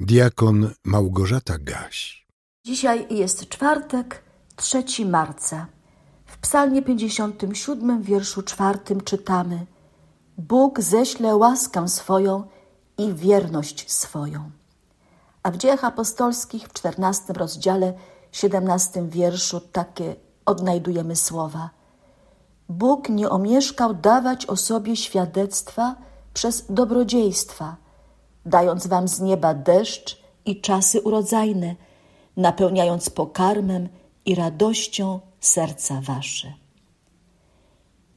Diakon Małgorzata Gaś. Dzisiaj jest czwartek, 3 marca. W psalmie 57, wierszu czwartym czytamy Bóg ześle łaskę swoją i wierność swoją. A w dziejach apostolskich w 14 rozdziale, 17 wierszu takie odnajdujemy słowa. Bóg nie omieszkał dawać o sobie świadectwa przez dobrodziejstwa – dając wam z nieba deszcz i czasy urodzajne, napełniając pokarmem i radością serca wasze.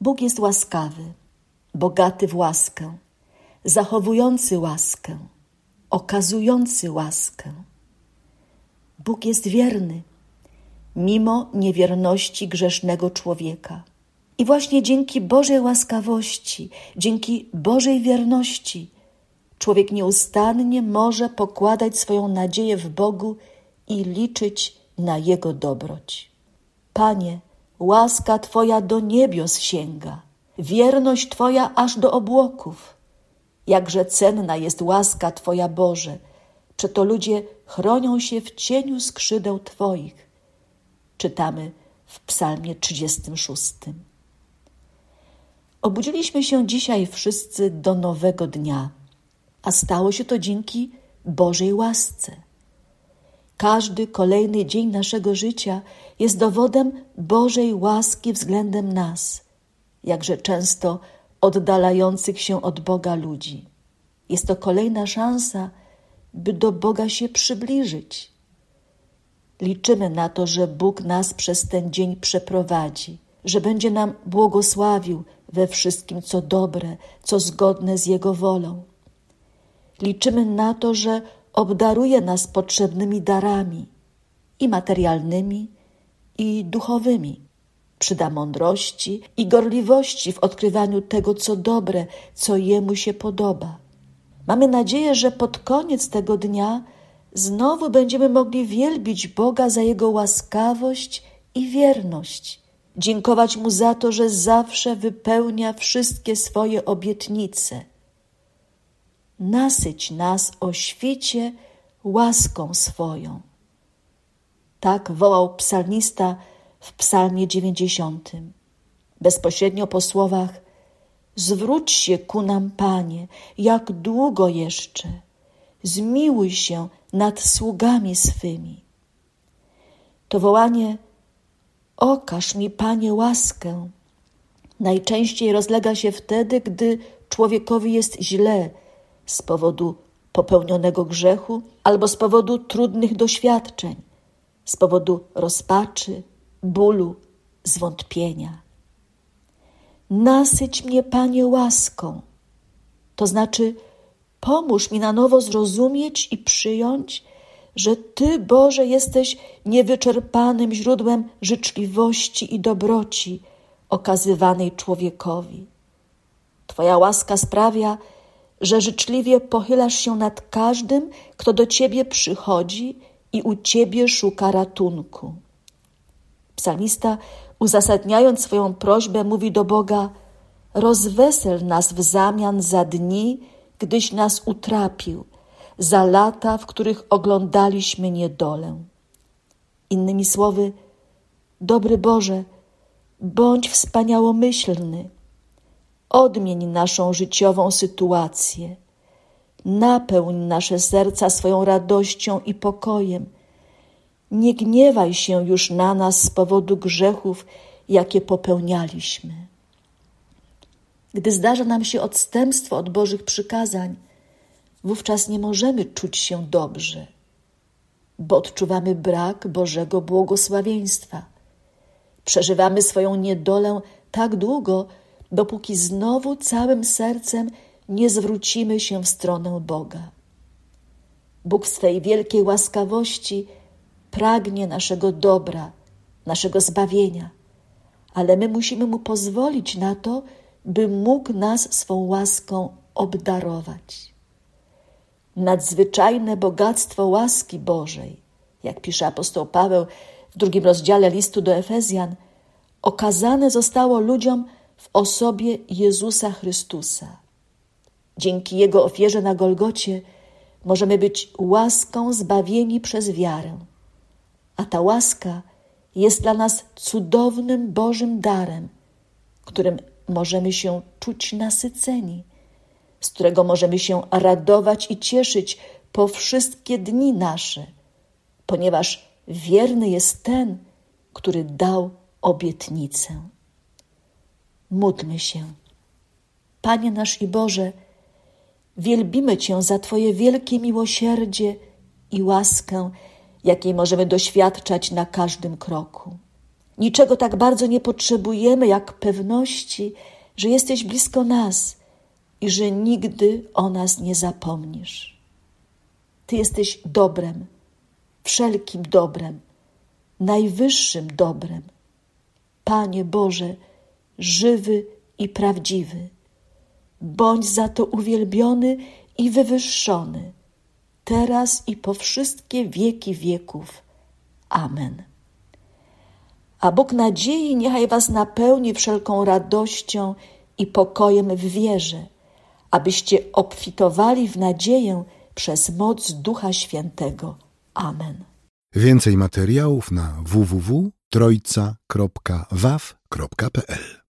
Bóg jest łaskawy, bogaty w łaskę, zachowujący łaskę, okazujący łaskę. Bóg jest wierny, mimo niewierności grzesznego człowieka. I właśnie dzięki Bożej łaskawości, dzięki Bożej wierności, Człowiek nieustannie może pokładać swoją nadzieję w Bogu i liczyć na Jego dobroć. Panie, łaska Twoja do niebios sięga, wierność Twoja aż do obłoków. Jakże cenna jest łaska Twoja Boże, przeto ludzie chronią się w cieniu skrzydeł Twoich. Czytamy w Psalmie 36. Obudziliśmy się dzisiaj wszyscy do nowego dnia a stało się to dzięki Bożej łasce. Każdy kolejny dzień naszego życia jest dowodem Bożej łaski względem nas, jakże często oddalających się od Boga ludzi. Jest to kolejna szansa, by do Boga się przybliżyć. Liczymy na to, że Bóg nas przez ten dzień przeprowadzi, że będzie nam błogosławił we wszystkim, co dobre, co zgodne z Jego wolą. Liczymy na to, że obdaruje nas potrzebnymi darami i materialnymi, i duchowymi. Przyda mądrości i gorliwości w odkrywaniu tego, co dobre, co Jemu się podoba. Mamy nadzieję, że pod koniec tego dnia znowu będziemy mogli wielbić Boga za Jego łaskawość i wierność, dziękować Mu za to, że zawsze wypełnia wszystkie swoje obietnice nasyć nas o świcie łaską swoją. Tak wołał psalmista w psalmie dziewięćdziesiątym. Bezpośrednio po słowach Zwróć się ku nam, Panie, jak długo jeszcze? Zmiłuj się nad sługami swymi. To wołanie Okaż mi, Panie, łaskę. Najczęściej rozlega się wtedy, gdy człowiekowi jest źle, z powodu popełnionego grzechu albo z powodu trudnych doświadczeń, z powodu rozpaczy, bólu, zwątpienia. Nasyć mnie, Panie, łaską, to znaczy pomóż mi na nowo zrozumieć i przyjąć, że Ty, Boże, jesteś niewyczerpanym źródłem życzliwości i dobroci okazywanej człowiekowi. Twoja łaska sprawia, że życzliwie pochylasz się nad każdym, kto do ciebie przychodzi i u ciebie szuka ratunku. Psalmista, uzasadniając swoją prośbę, mówi do Boga: Rozwesel nas w zamian za dni, gdyś nas utrapił, za lata, w których oglądaliśmy niedolę. Innymi słowy, dobry Boże, bądź wspaniałomyślny Odmień naszą życiową sytuację. Napełń nasze serca swoją radością i pokojem. Nie gniewaj się już na nas z powodu grzechów, jakie popełnialiśmy. Gdy zdarza nam się odstępstwo od Bożych przykazań, wówczas nie możemy czuć się dobrze, bo odczuwamy brak Bożego błogosławieństwa. Przeżywamy swoją niedolę tak długo, dopóki znowu całym sercem nie zwrócimy się w stronę Boga. Bóg w swej wielkiej łaskawości pragnie naszego dobra, naszego zbawienia, ale my musimy Mu pozwolić na to, by mógł nas swą łaską obdarować. Nadzwyczajne bogactwo łaski Bożej, jak pisze apostoł Paweł w drugim rozdziale listu do Efezjan, okazane zostało ludziom w osobie Jezusa Chrystusa. Dzięki Jego ofierze na Golgocie możemy być łaską zbawieni przez wiarę. A ta łaska jest dla nas cudownym Bożym darem, którym możemy się czuć nasyceni, z którego możemy się radować i cieszyć po wszystkie dni nasze, ponieważ wierny jest ten, który dał obietnicę. Módlmy się. Panie nasz i Boże, wielbimy Cię za Twoje wielkie miłosierdzie i łaskę, jakiej możemy doświadczać na każdym kroku. Niczego tak bardzo nie potrzebujemy, jak pewności, że jesteś blisko nas i że nigdy o nas nie zapomnisz. Ty jesteś dobrem, wszelkim dobrem, najwyższym dobrem. Panie Boże, żywy i prawdziwy. Bądź za to uwielbiony i wywyższony, teraz i po wszystkie wieki wieków. Amen. A Bóg nadziei niechaj Was napełni wszelką radością i pokojem w wierze, abyście obfitowali w nadzieję przez moc Ducha Świętego. Amen. Więcej materiałów na www.trojca.waw.pl